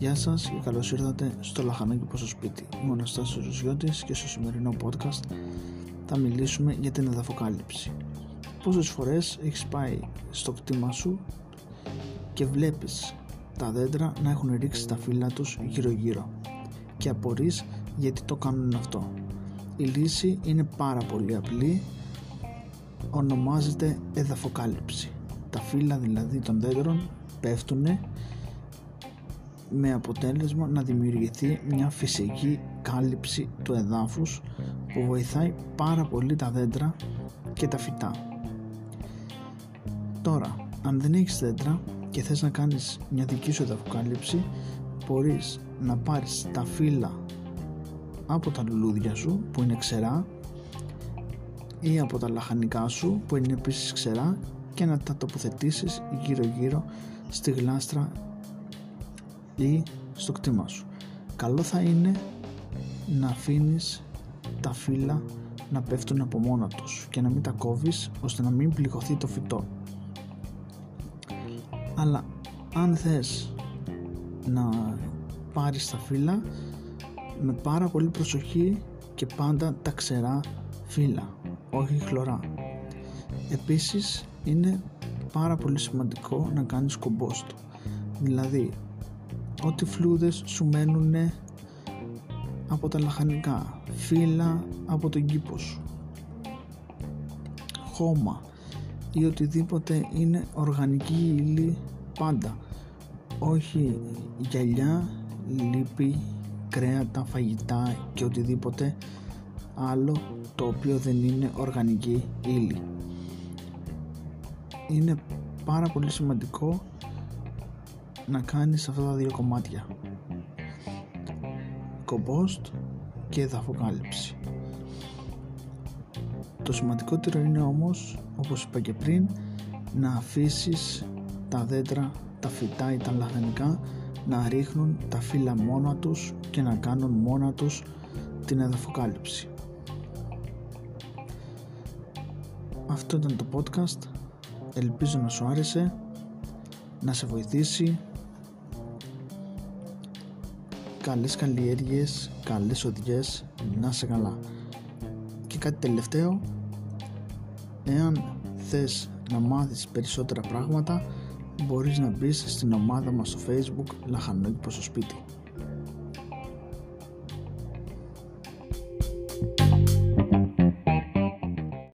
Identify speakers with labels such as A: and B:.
A: σας και καλώς ήρθατε στο Λαχανάκι στο σπίτι. Είμαι ο Αναστάσιος Ζωσιώτης και στο σημερινό podcast θα μιλήσουμε για την εδαφοκάλυψη. Πόσες φορές έχεις πάει στο κτήμα σου και βλέπεις τα δέντρα να έχουν ρίξει τα φύλλα τους γύρω γύρω και απορείς γιατί το κάνουν αυτό. Η λύση είναι πάρα πολύ απλή, ονομάζεται εδαφοκάλυψη. Τα φύλλα δηλαδή των δέντρων πέφτουν με αποτέλεσμα να δημιουργηθεί μια φυσική κάλυψη του εδάφους που βοηθάει πάρα πολύ τα δέντρα και τα φυτά. Τώρα, αν δεν έχεις δέντρα και θες να κάνεις μια δική σου εδαφοκάλυψη μπορείς να πάρεις τα φύλλα από τα λουλούδια σου που είναι ξερά ή από τα λαχανικά σου που είναι επίσης ξερά και να τα τοποθετήσεις γύρω γύρω στη γλάστρα ή στο κτήμα σου. Καλό θα είναι να αφήνεις τα φύλλα να πέφτουν από μόνα τους και να μην τα κόβεις ώστε να μην πληγωθεί το φυτό. Αλλά αν θες να πάρεις τα φύλλα με πάρα πολύ προσοχή και πάντα τα ξερά φύλλα, όχι χλωρά. Επίσης είναι πάρα πολύ σημαντικό να κάνεις κομπόστο. Δηλαδή ό,τι φλούδες σου μένουν από τα λαχανικά, φύλλα από τον κήπο σου, χώμα ή οτιδήποτε είναι οργανική ύλη πάντα. Όχι γυαλιά, λίπη, κρέατα, φαγητά και οτιδήποτε άλλο το οποίο δεν είναι οργανική ύλη. Είναι πάρα πολύ σημαντικό να κάνεις αυτά τα δύο κομμάτια. Κομπόστ και εδαφοκάλυψη το σημαντικότερο είναι όμως όπως είπα και πριν να αφήσεις τα δέντρα, τα φυτά ή τα λαχανικά να ρίχνουν τα φύλλα μόνα τους και να κάνουν μόνα τους την εδαφοκάλυψη. Αυτό ήταν το podcast. Ελπίζω να σου άρεσε να σε βοηθήσει καλές καλλιέργειες, καλές οδηγίες, να σε καλά. Και κάτι τελευταίο, εάν θες να μάθεις περισσότερα πράγματα, μπορείς να μπεις στην ομάδα μας στο facebook Λαχανόκηπος στο σπίτι.